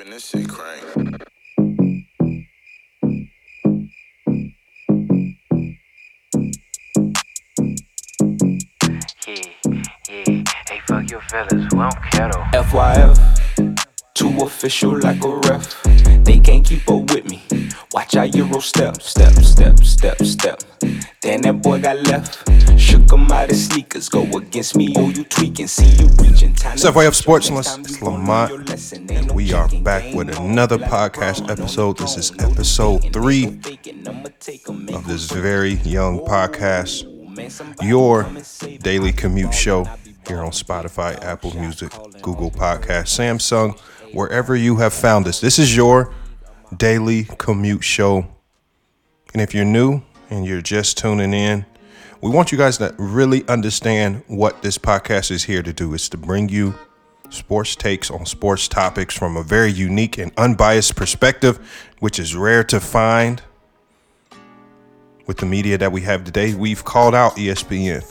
Even this shit crank. Yeah, yeah. Hey, fuck your fellas. We don't care. FYF, too official like a ref. They can't keep up with me. Watch our Euro step, step, step, step, step. Then that boy got left. Him out his sneakers. Go against me, oh, you tweaking. See you reaching. Time It's FYF Sportsless. It's Lamont, and we are back with another podcast episode. This is episode three of this very young podcast, your daily commute show here on Spotify, Apple Music, Google Podcast, Samsung, wherever you have found us. This is your daily commute show. And if you're new and you're just tuning in, we want you guys to really understand what this podcast is here to do. It's to bring you sports takes on sports topics from a very unique and unbiased perspective, which is rare to find with the media that we have today. We've called out ESPN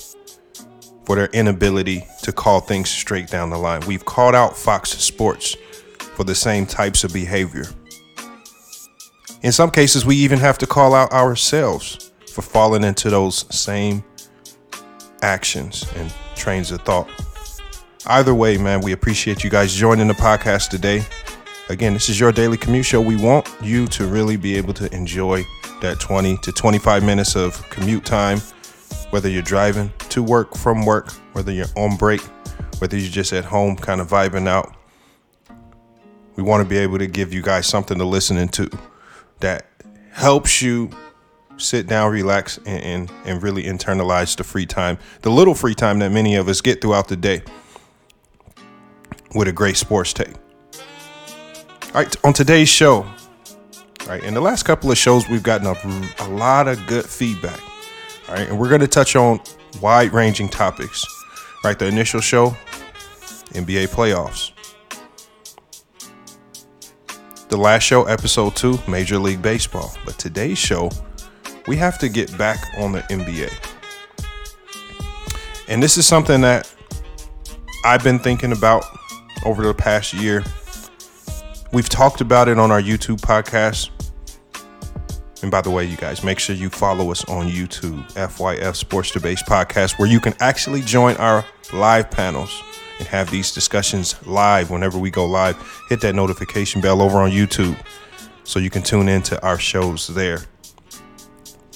for their inability to call things straight down the line. We've called out Fox Sports for the same types of behavior. In some cases, we even have to call out ourselves for falling into those same actions and trains of thought. Either way, man, we appreciate you guys joining the podcast today. Again, this is your daily commute show. We want you to really be able to enjoy that 20 to 25 minutes of commute time, whether you're driving to work from work, whether you're on break, whether you're just at home kind of vibing out. We want to be able to give you guys something to listen into that helps you sit down, relax, and, and, and really internalize the free time, the little free time that many of us get throughout the day with a great sports take. All right, on today's show, right, in the last couple of shows, we've gotten a, a lot of good feedback. All right, and we're going to touch on wide ranging topics. Right, the initial show, NBA playoffs. The last show, episode two, Major League Baseball. But today's show, we have to get back on the NBA. And this is something that I've been thinking about over the past year. We've talked about it on our YouTube podcast. And by the way, you guys, make sure you follow us on YouTube, FYF Sports Debates Podcast, where you can actually join our live panels and have these discussions live whenever we go live. Hit that notification bell over on YouTube so you can tune into our shows there.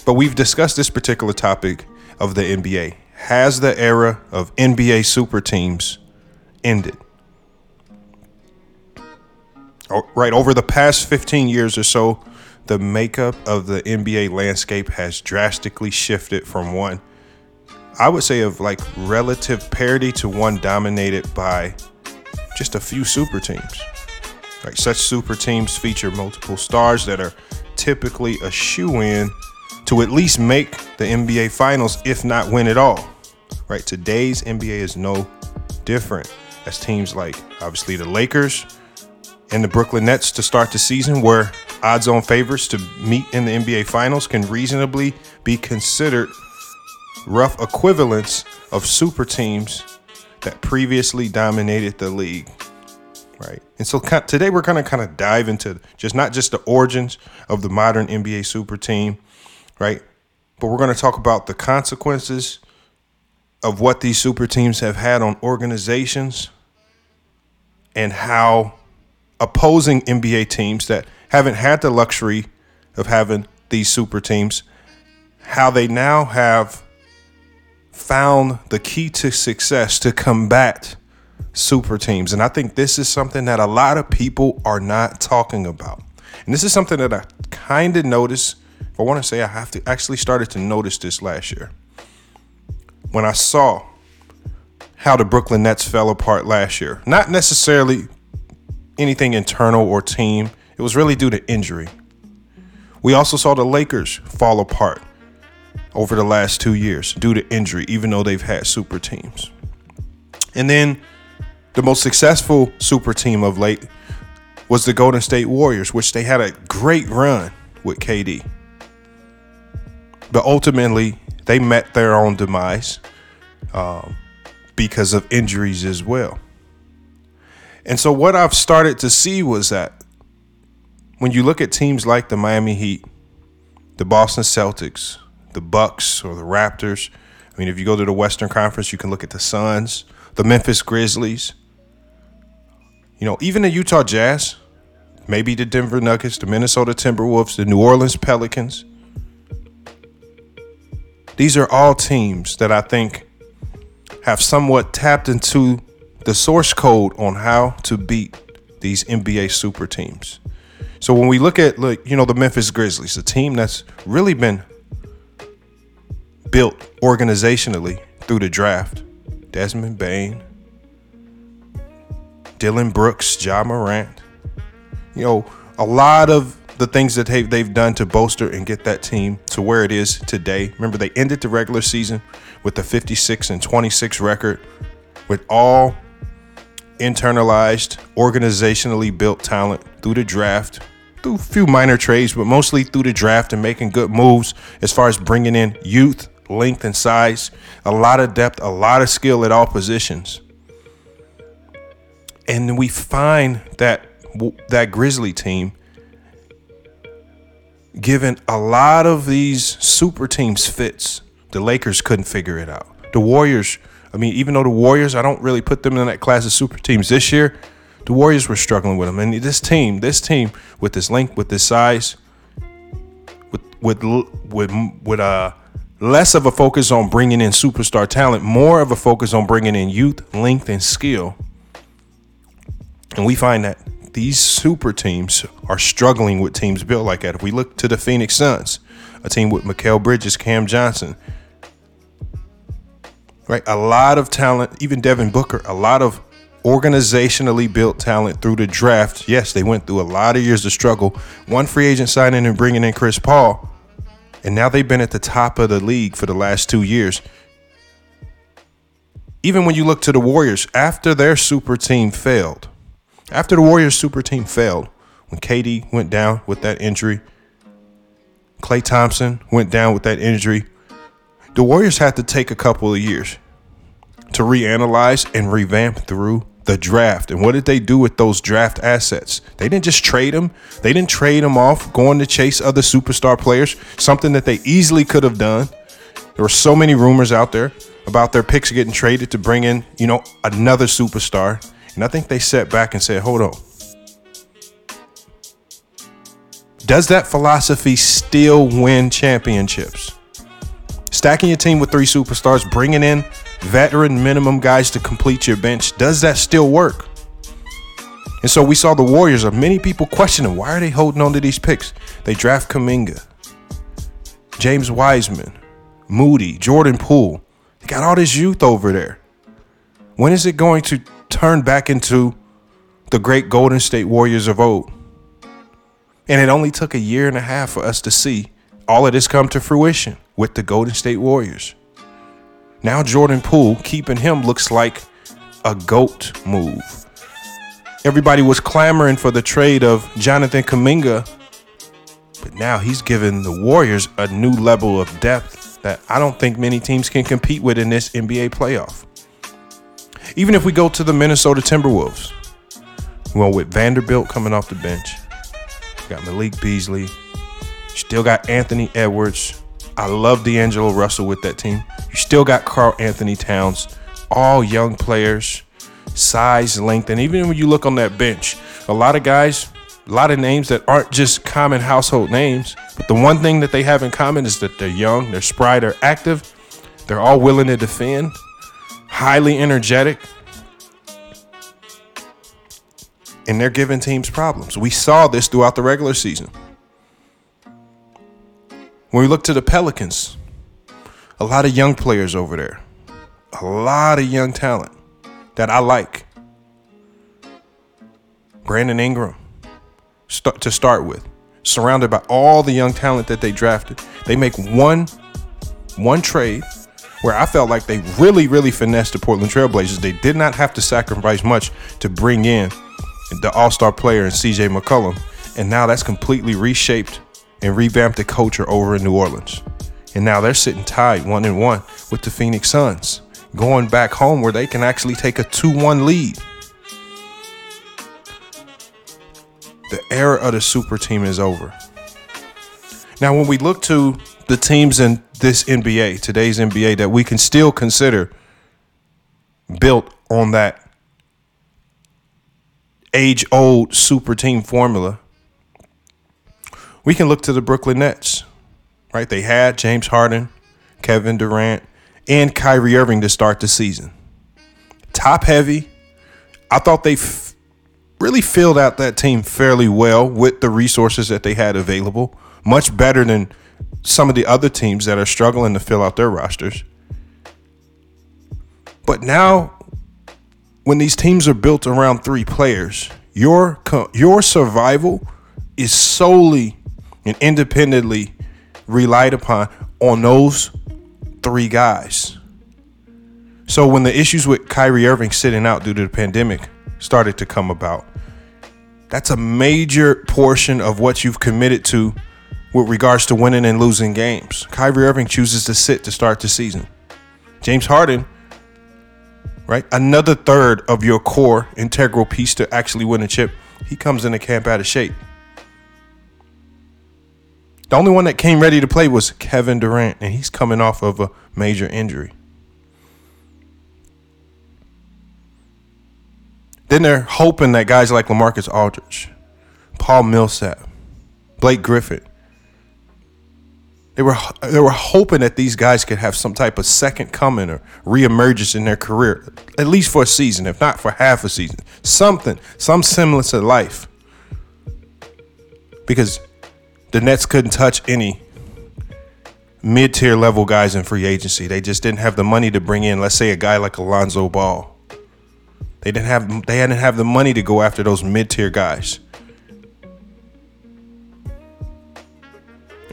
But we've discussed this particular topic of the NBA. Has the era of NBA super teams ended? Oh, Right over the past 15 years or so, the makeup of the NBA landscape has drastically shifted from one, I would say, of like relative parity to one dominated by just a few super teams. Right, such super teams feature multiple stars that are typically a shoe in to at least make the NBA finals, if not win it all. Right, today's NBA is no different as teams like obviously the Lakers and the Brooklyn Nets to start the season were odds on favorites to meet in the NBA finals can reasonably be considered rough equivalents of super teams that previously dominated the league right? And so today we're going to kind of dive into just not just the origins of the modern NBA super team, right? But we're going to talk about the consequences of what these super teams have had on organizations and how opposing NBA teams that haven't had the luxury of having these super teams, how they now have found the key to success to combat super teams. And I think this is something that a lot of people are not talking about. And this is something that I kind of noticed. If I want to say I have to actually started to notice this last year. When I saw how the Brooklyn Nets fell apart last year. Not necessarily anything internal or team. It was really due to injury. We also saw the Lakers fall apart over the last two years due to injury, even though they've had super teams. And then the most successful super team of late was the Golden State Warriors, which they had a great run with KD. But ultimately, they met their own demise um, because of injuries as well. And so, what I've started to see was that when you look at teams like the Miami Heat, the Boston Celtics, the Bucks or the Raptors, I mean, if you go to the Western Conference, you can look at the Suns, the Memphis Grizzlies, you know, even the Utah Jazz, maybe the Denver Nuggets, the Minnesota Timberwolves, the New Orleans Pelicans. These are all teams that I think have somewhat tapped into the source code on how to beat these NBA super teams. So when we look at like you know the Memphis Grizzlies, a team that's really been built organizationally through the draft, Desmond Bane, Dillon Brooks, Ja Morant, you know, a lot of the things that they've done to bolster and get that team to where it is today. Remember, they ended the regular season with a 56 and 26 record with all internalized, organizationally built talent through the draft, through a few minor trades, but mostly through the draft and making good moves as far as bringing in youth, length, and size, a lot of depth, a lot of skill at all positions. And we find that that Grizzly team given a lot of these super teams fits. The Lakers couldn't figure it out. The Warriors, I mean, even though the Warriors, I don't really put them in that class of super teams this year, the Warriors were struggling with them. And this team, this team with this length, with this size, with with with with uh less of a focus on bringing in superstar talent, more of a focus on bringing in youth, length, and skill. And we find that these super teams are struggling with teams built like that. If we look to the Phoenix Suns, a team with Mikal Bridges, Cam Johnson, right? A lot of talent, even Devin Booker, a lot of organizationally built talent through the draft. Yes, they went through a lot of years of struggle. One free agent signing and bringing in Chris Paul, and now they've been at the top of the league for the last two years. Even when you look to the Warriors, after their super team failed, after the Warriors super team failed, when KD went down with that injury, Klay Thompson went down with that injury, the Warriors had to take a couple of years to reanalyze and revamp through the draft. And what did they do with those draft assets? They didn't just trade them. They didn't trade them off going to chase other superstar players, something that they easily could have done. There were so many rumors out there about their picks getting traded to bring in, you know, another superstar. And I think they sat back and said, hold on. Does that philosophy still win championships? Stacking your team with three superstars, bringing in veteran minimum guys to complete your bench, does that still work? And so we saw the Warriors of many people questioning why are they holding on to these picks? They draft Kuminga, James Wiseman, Moody, Jordan Poole. They got all this youth over there. When is it going to turned back into the great Golden State Warriors of old. And it only took a year and a half for us to see all of this come to fruition with the Golden State Warriors. Now Jordan Poole, keeping him looks like a GOAT move. Everybody was clamoring for the trade of Jonathan Kuminga, but now he's given the Warriors a new level of depth that I don't think many teams can compete with in this NBA playoff. Even if we go to the Minnesota Timberwolves, well, with Vanderbilt coming off the bench, got Malik Beasley, still got Anthony Edwards. I love D'Angelo Russell with that team. You still got Karl-Anthony Towns, all young players, size, length, and even when you look on that bench, a lot of guys, a lot of names that aren't just common household names. But the one thing that they have in common is that they're young, they're spry, they're active, they're all willing to defend, highly energetic, and they're giving teams problems. We saw this throughout the regular season. When we look to the Pelicans, a lot of young players over there, a lot of young talent that I like. Brandon Ingram, start, to start with, surrounded by all the young talent that they drafted. They make one one trade where I felt like they really, really finessed the Portland Trailblazers. They did not have to sacrifice much to bring in the All Star player in CJ McCollum. And now that's completely reshaped and revamped the culture over in New Orleans. And now they're sitting tied one and one with the Phoenix Suns, going back home where they can actually take a 2 1 lead. the era of the super team is over. Now, when we look to the teams in this NBA, today's NBA, that we can still consider built on that age old super team formula, we can look to the Brooklyn Nets, right? They had James Harden, Kevin Durant, and Kyrie Irving to start the season. Top heavy. I thought they f- really filled out that team fairly well with the resources that they had available, much better than some of the other teams that are struggling to fill out their rosters. But now, when these teams are built around three players, your your survival is solely and independently relied upon on those three guys. So when the issues with Kyrie Irving sitting out due to the pandemic started to come about, that's a major portion of what you've committed to with regards to winning and losing games. Kyrie Irving chooses to sit to start the season. James Harden, right? Another third of your core integral piece to actually win a chip. He comes in the camp out of shape. The only one that came ready to play was Kevin Durant, and he's coming off of a major injury. Then they're hoping that guys like LaMarcus Aldridge, Paul Millsap, Blake Griffin, they were they were hoping that these guys could have some type of second coming or reemergence in their career, at least for a season, if not for half a season. Something, some semblance of life. Because the Nets couldn't touch any mid tier level guys in free agency. They just didn't have the money to bring in, let's say, a guy like Alonzo Ball. They didn't have they hadn't have the money to go after those mid tier guys.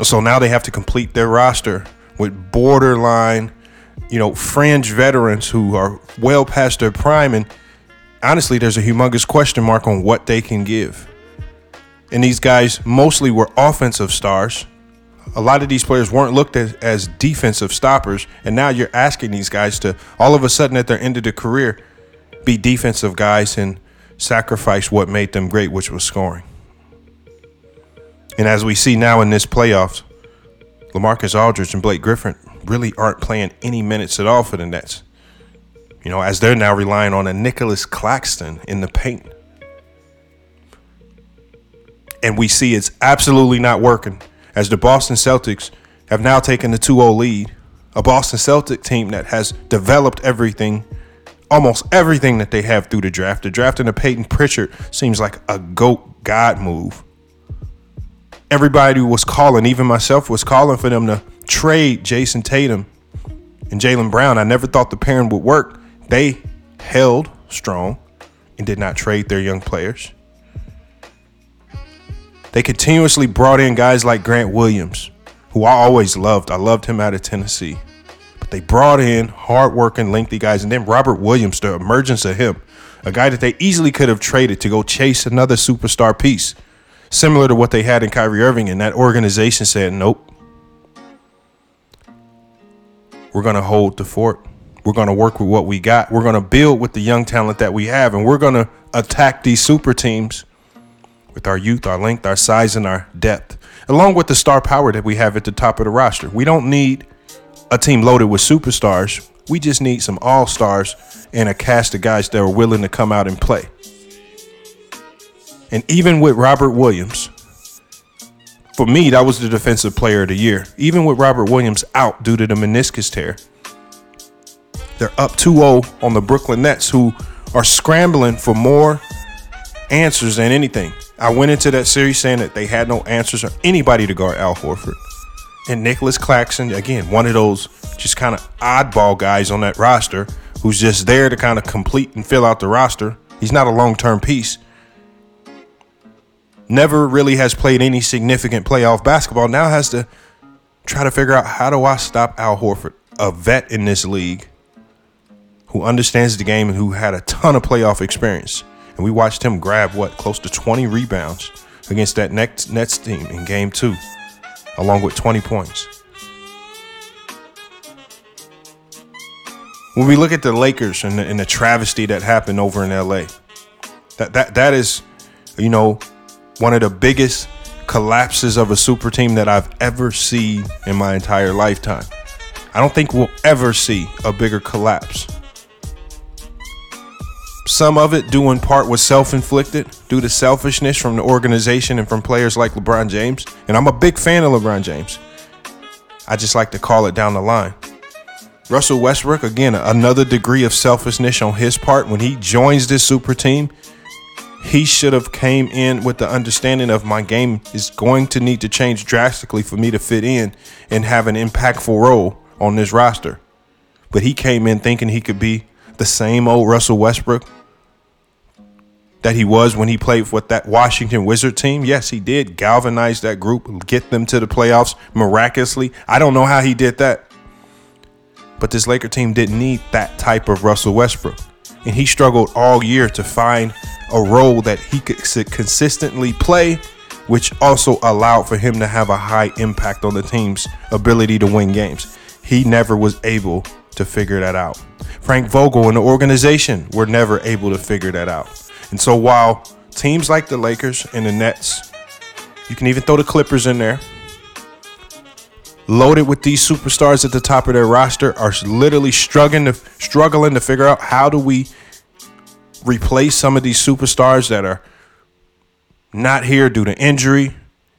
So now they have to complete their roster with borderline, you know, fringe veterans who are well past their prime. And honestly, there's a humongous question mark on what they can give. And these guys mostly were offensive stars. A lot of these players weren't looked at as defensive stoppers. And now you're asking these guys to all of a sudden at their end of the career be defensive guys and sacrifice what made them great, which was scoring. And as we see now in this playoffs, LaMarcus Aldridge and Blake Griffin really aren't playing any minutes at all for the Nets. You know, as they're now relying on a Nicholas Claxton in the paint and we see it's absolutely not working as the Boston Celtics have now taken the 2-0 lead. A Boston Celtic team that has developed everything, almost everything that they have through the draft. The draft into Payton Pritchard seems like a goat god move. Everybody was calling, even myself was calling for them to trade Jayson Tatum and Jaylen Brown. I never thought the pairing would work. They held strong and did not trade their young players. They continuously brought in guys like Grant Williams, who I always loved. I loved him out of Tennessee. But they brought in hardworking, lengthy guys. And then Robert Williams, the emergence of him, a guy that they easily could have traded to go chase another superstar piece, similar to what they had in Kyrie Irving. And that organization said, nope. We're going to hold the fort. We're going to work with what we got. We're going to build with the young talent that we have. And we're going to attack these super teams with our youth, our length, our size, and our depth, along with the star power that we have at the top of the roster. We don't need a team loaded with superstars. We just need some all stars and a cast of guys that are willing to come out and play. And even with Robert Williams, for me, that was the defensive player of the year. Even with Robert Williams out due to the meniscus tear, they're up 2 0 on the Brooklyn Nets, who are scrambling for more answers than anything. I went into that series saying that they had no answers or anybody to guard Al Horford. And Nicholas Claxton, again, one of those just kind of oddball guys on that roster who's just there to kind of complete and fill out the roster. He's not a long term piece. Never really has played any significant playoff basketball. Now has to try to figure out how do I stop Al Horford, a vet in this league who understands the game and who had a ton of playoff experience. And we watched him grab what close to 20 rebounds against that next Nets team in game two, along with 20 points. When we look at the Lakers and the, and the travesty that happened over in LA, that, that, that is, you know, one of the biggest collapses of a super team that I've ever seen in my entire lifetime. I don't think we'll ever see a bigger collapse. Some of it due in part was self inflicted due to selfishness from the organization and from players like LeBron James. And I'm a big fan of LeBron James. I just like to call it down the line. Russell Westbrook, again, another degree of selfishness on his part. When he joins this super team, he should have came in with the understanding of my game is going to need to change drastically for me to fit in and have an impactful role on this roster. But he came in thinking he could be the same old Russell Westbrook that he was when he played with that Washington Wizard team. Yes, he did galvanize that group, get them to the playoffs miraculously. I don't know how he did that. But this Laker team didn't need that type of Russell Westbrook. And he struggled all year to find a role that he could consistently play, which also allowed for him to have a high impact on the team's ability to win games. He never was able to figure that out. Frank Vogel and the organization were never able to figure that out. And so while teams like the Lakers and the Nets, you can even throw the Clippers in there, loaded with these superstars at the top of their roster, are literally struggling to struggling to figure out how do we replace some of these superstars that are not here due to injury,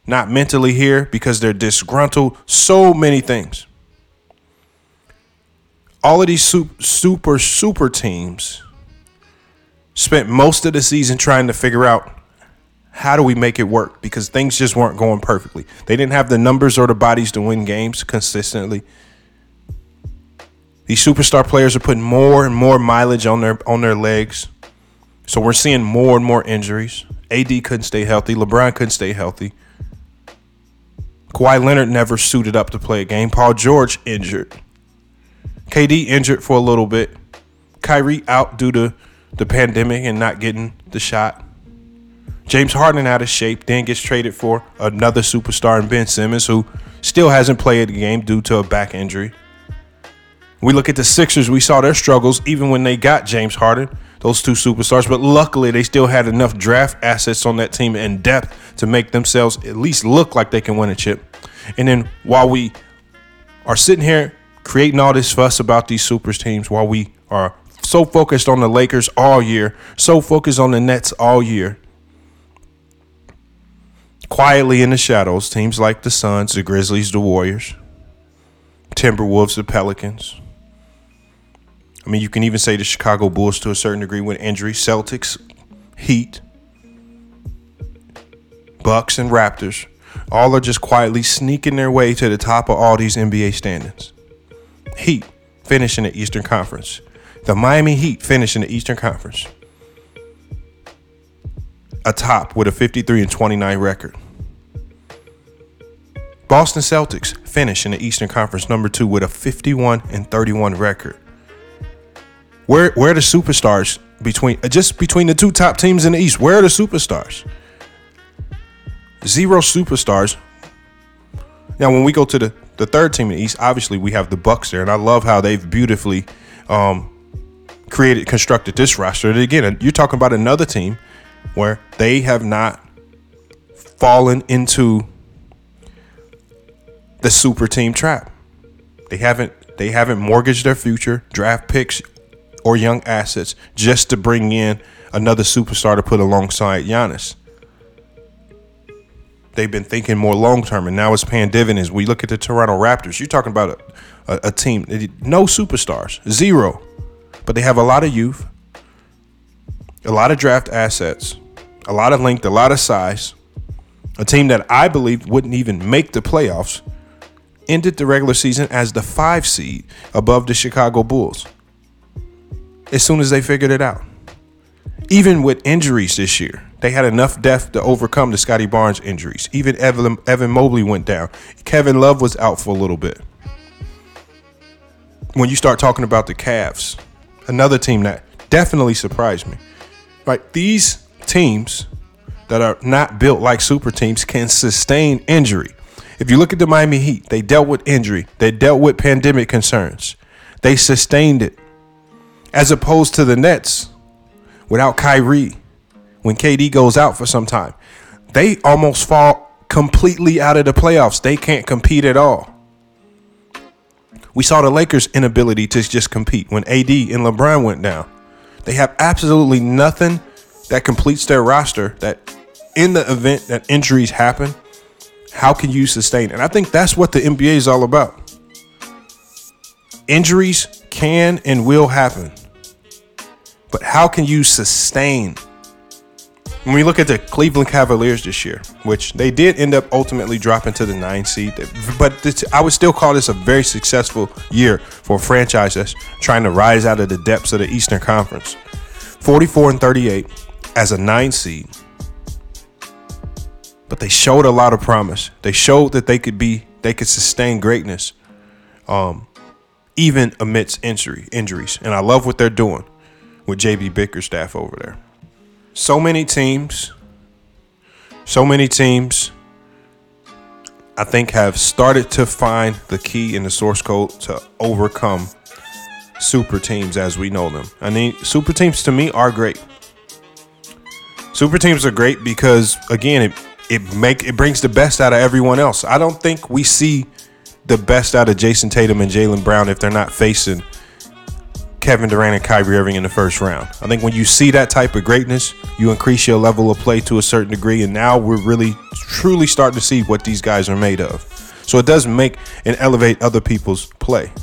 not mentally here because they're disgruntled, so many things. All of these super super, super teams spent most of the season trying to figure out how do we make it work because things just weren't going perfectly. They didn't have the numbers or the bodies to win games consistently. These superstar players are putting more and more mileage on their on their legs. So we're seeing more and more injuries. AD couldn't stay healthy, LeBron couldn't stay healthy. Kawhi Leonard never suited up to play a game. Paul George injured. KD injured for a little bit. Kyrie out due to the pandemic and not getting the shot. James Harden out of shape, then gets traded for another superstar in Ben Simmons, who still hasn't played the game due to a back injury. We look at the Sixers, we saw their struggles even when they got James Harden, those two superstars, but luckily they still had enough draft assets on that team and depth to make themselves at least look like they can win a chip. And then while we are sitting here creating all this fuss about these super teams, while we are so focused on the Lakers all year, so focused on the Nets all year. Quietly in the shadows, teams like the Suns, the Grizzlies, the Warriors, Timberwolves, the Pelicans. I mean, you can even say the Chicago Bulls to a certain degree with injury, Celtics, Heat, Bucks, and Raptors. All are just quietly sneaking their way to the top of all these NBA standings. Heat finishing the Eastern Conference. The Miami Heat finishing the Eastern Conference atop with a 53 and 29 record. Boston Celtics finish in the Eastern Conference number two with a 51 and 31 record. Where where are the superstars between just between the two top teams in the East? Where are the superstars? Zero superstars. Now, when we go to the the third team in the East, obviously we have the Bucks there, and I love how they've beautifully um, created, constructed this roster. And again, you're talking about another team where they have not fallen into the super team trap. They haven't they haven't mortgaged their future, draft picks, or young assets just to bring in another superstar to put alongside Giannis. They've been thinking more long term, and now it's paying dividends. We look at the Toronto Raptors. You're talking about a, a, a team, no superstars, zero but they have a lot of youth, a lot of draft assets, a lot of length, a lot of size. A team that I believe wouldn't even make the playoffs ended the regular season as the five seed above the Chicago Bulls as soon as they figured it out. Even with injuries this year, they had enough depth to overcome the Scottie Barnes injuries. Even Evan, Evan Mobley went down. Kevin Love was out for a little bit. When you start talking about the Cavs, another team that definitely surprised me. Like these teams that are not built like super teams can sustain injury. If you look at the Miami Heat, they dealt with injury, they dealt with pandemic concerns, they sustained it. As opposed to the Nets, without Kyrie, when KD goes out for some time, they almost fall completely out of the playoffs. They can't compete at all. We saw the Lakers' inability to just compete when AD and LeBron went down. They have absolutely nothing that completes their roster that in the event that injuries happen, how can you sustain? And I think that's what the NBA is all about. Injuries can and will happen. But how can you sustain when we look at the Cleveland Cavaliers this year, which they did end up ultimately dropping to the nine seed, but this, I would still call this a very successful year for a franchise that's trying to rise out of the depths of the Eastern Conference. 44 and 38 as a nine seed. But they showed a lot of promise. They showed that they could be, they could sustain greatness, um, even amidst injury injuries. And I love what they're doing with JB Bickerstaff over there so many teams, so many teams, I think have started to find the key in the source code to overcome super teams as we know them. I mean, super teams to me are great. Super teams are great because again, it it make it brings the best out of everyone else. I don't think we see the best out of Jayson Tatum and Jaylen Brown if they're not facing Kevin Durant and Kyrie Irving in the first round. I think when you see that type of greatness, you increase your level of play to a certain degree, and now we're really truly starting to see what these guys are made of. So it does make and elevate other people's play.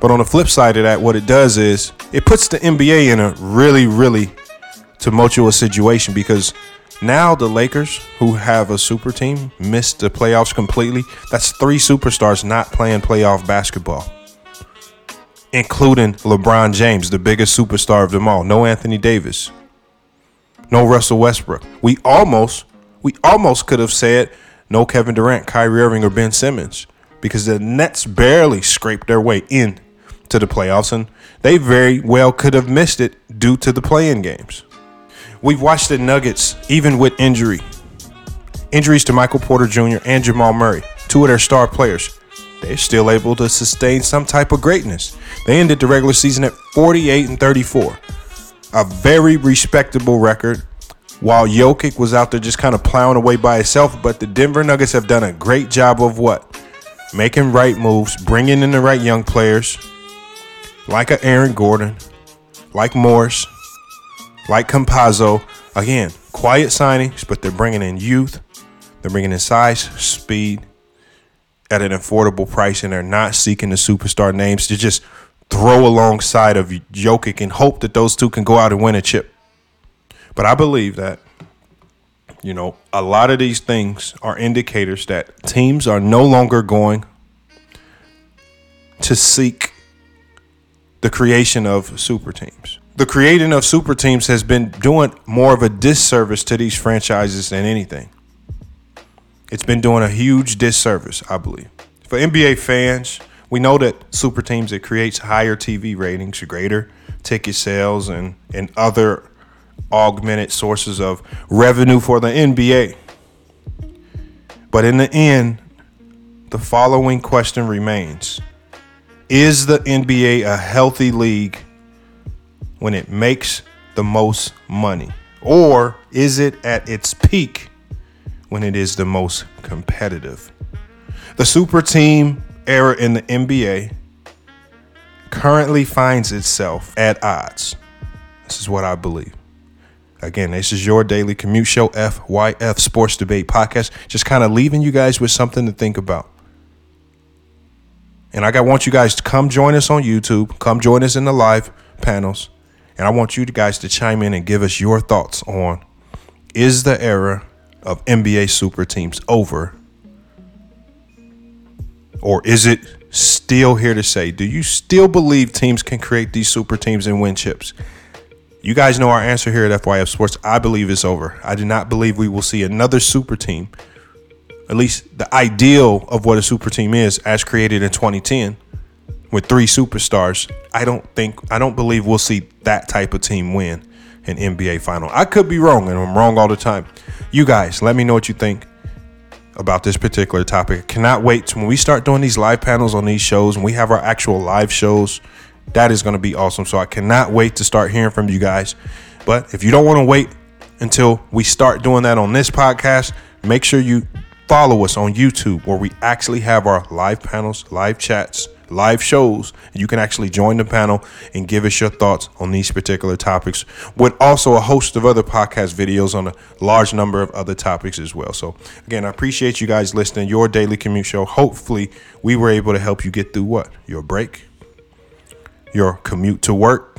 But on the flip side of that, what it does is it puts the NBA in a really, really tumultuous situation because now the Lakers, who have a super team, missed the playoffs completely. That's three superstars not playing playoff basketball including LeBron James, the biggest superstar of them all. No Anthony Davis. No Russell Westbrook. We almost, we almost could have said no Kevin Durant, Kyrie Irving, or Ben Simmons because the Nets barely scraped their way in to the playoffs, and they very well could have missed it due to the playing games. We've watched the Nuggets, even with injury, injuries to Michael Porter Jr. and Jamal Murray, two of their star players they're still able to sustain some type of greatness. They ended the regular season at 48 and 34, a very respectable record. While Jokic was out there just kind of plowing away by himself, but the Denver Nuggets have done a great job of what? Making right moves, bringing in the right young players, like a Aaron Gordon, like Morris, like Campazzo. Again, quiet signings, but they're bringing in youth, they're bringing in size, speed, at an affordable price and they're not seeking the superstar names to just throw alongside of Jokic and hope that those two can go out and win a chip. But I believe that, you know, a lot of these things are indicators that teams are no longer going to seek the creation of super teams. The creating of super teams has been doing more of a disservice to these franchises than anything. It's been doing a huge disservice, I believe. For NBA fans, we know that super teams it creates higher TV ratings, greater ticket sales, and and other augmented sources of revenue for the NBA. But in the end, the following question remains: Is the NBA a healthy league when it makes the most money, or is it at its peak? when it is the most competitive. The super team era in the NBA currently finds itself at odds. This is what I believe. Again, this is your daily commute show, FYF Sports Debate Podcast. Just kind of leaving you guys with something to think about. And I want you guys to come join us on YouTube, come join us in the live panels. And I want you guys to chime in and give us your thoughts on is the era of NBA super teams over? Or is it still here to say, do you still believe teams can create these super teams and win chips? You guys know our answer here at FYF Sports. I believe it's over. I do not believe we will see another super team, at least the ideal of what a super team is, as created in 2010 with three superstars. I don't think, I don't believe we'll see that type of team win an NBA final. I could be wrong, and I'm wrong all the time. You guys, let me know what you think about this particular topic. I cannot wait to when we start doing these live panels on these shows and we have our actual live shows. That is going to be awesome. So I cannot wait to start hearing from you guys. But if you don't want to wait until we start doing that on this podcast, make sure you follow us on YouTube where we actually have our live panels, live chats, live shows. You can actually join the panel and give us your thoughts on these particular topics, with also a host of other podcast videos on a large number of other topics as well. So, again, I appreciate you guys listening. Your daily commute show. Hopefully, we were able to help you get through what? Your break, your commute to work.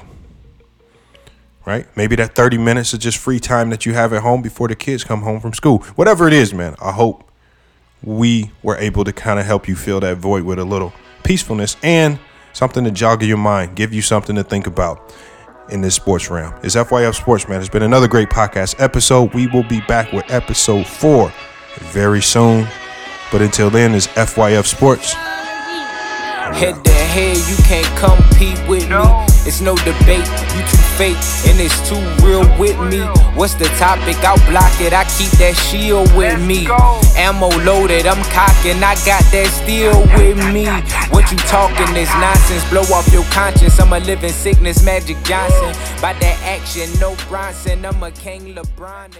Right? Maybe that 30 minutes of just free time that you have at home before the kids come home from school. Whatever it is, man, I hope we were able to kind of help you fill that void with a little peacefulness and something to jog your mind, give you something to think about in this sports realm. It's FYF Sports, man. It's been another great podcast episode. We will be back with episode four very soon. But until then, it's FYF Sports. Head to head, you can't compete with me. It's no debate, you too fake, and it's too real with me. What's the topic? I'll block it, I keep that shield with me. Ammo loaded, I'm cocking, I got that steel with me. What you talking is nonsense, blow off your conscience. I'm a living sickness, Magic Johnson. By that action, no Bronson, I'm a King LeBron.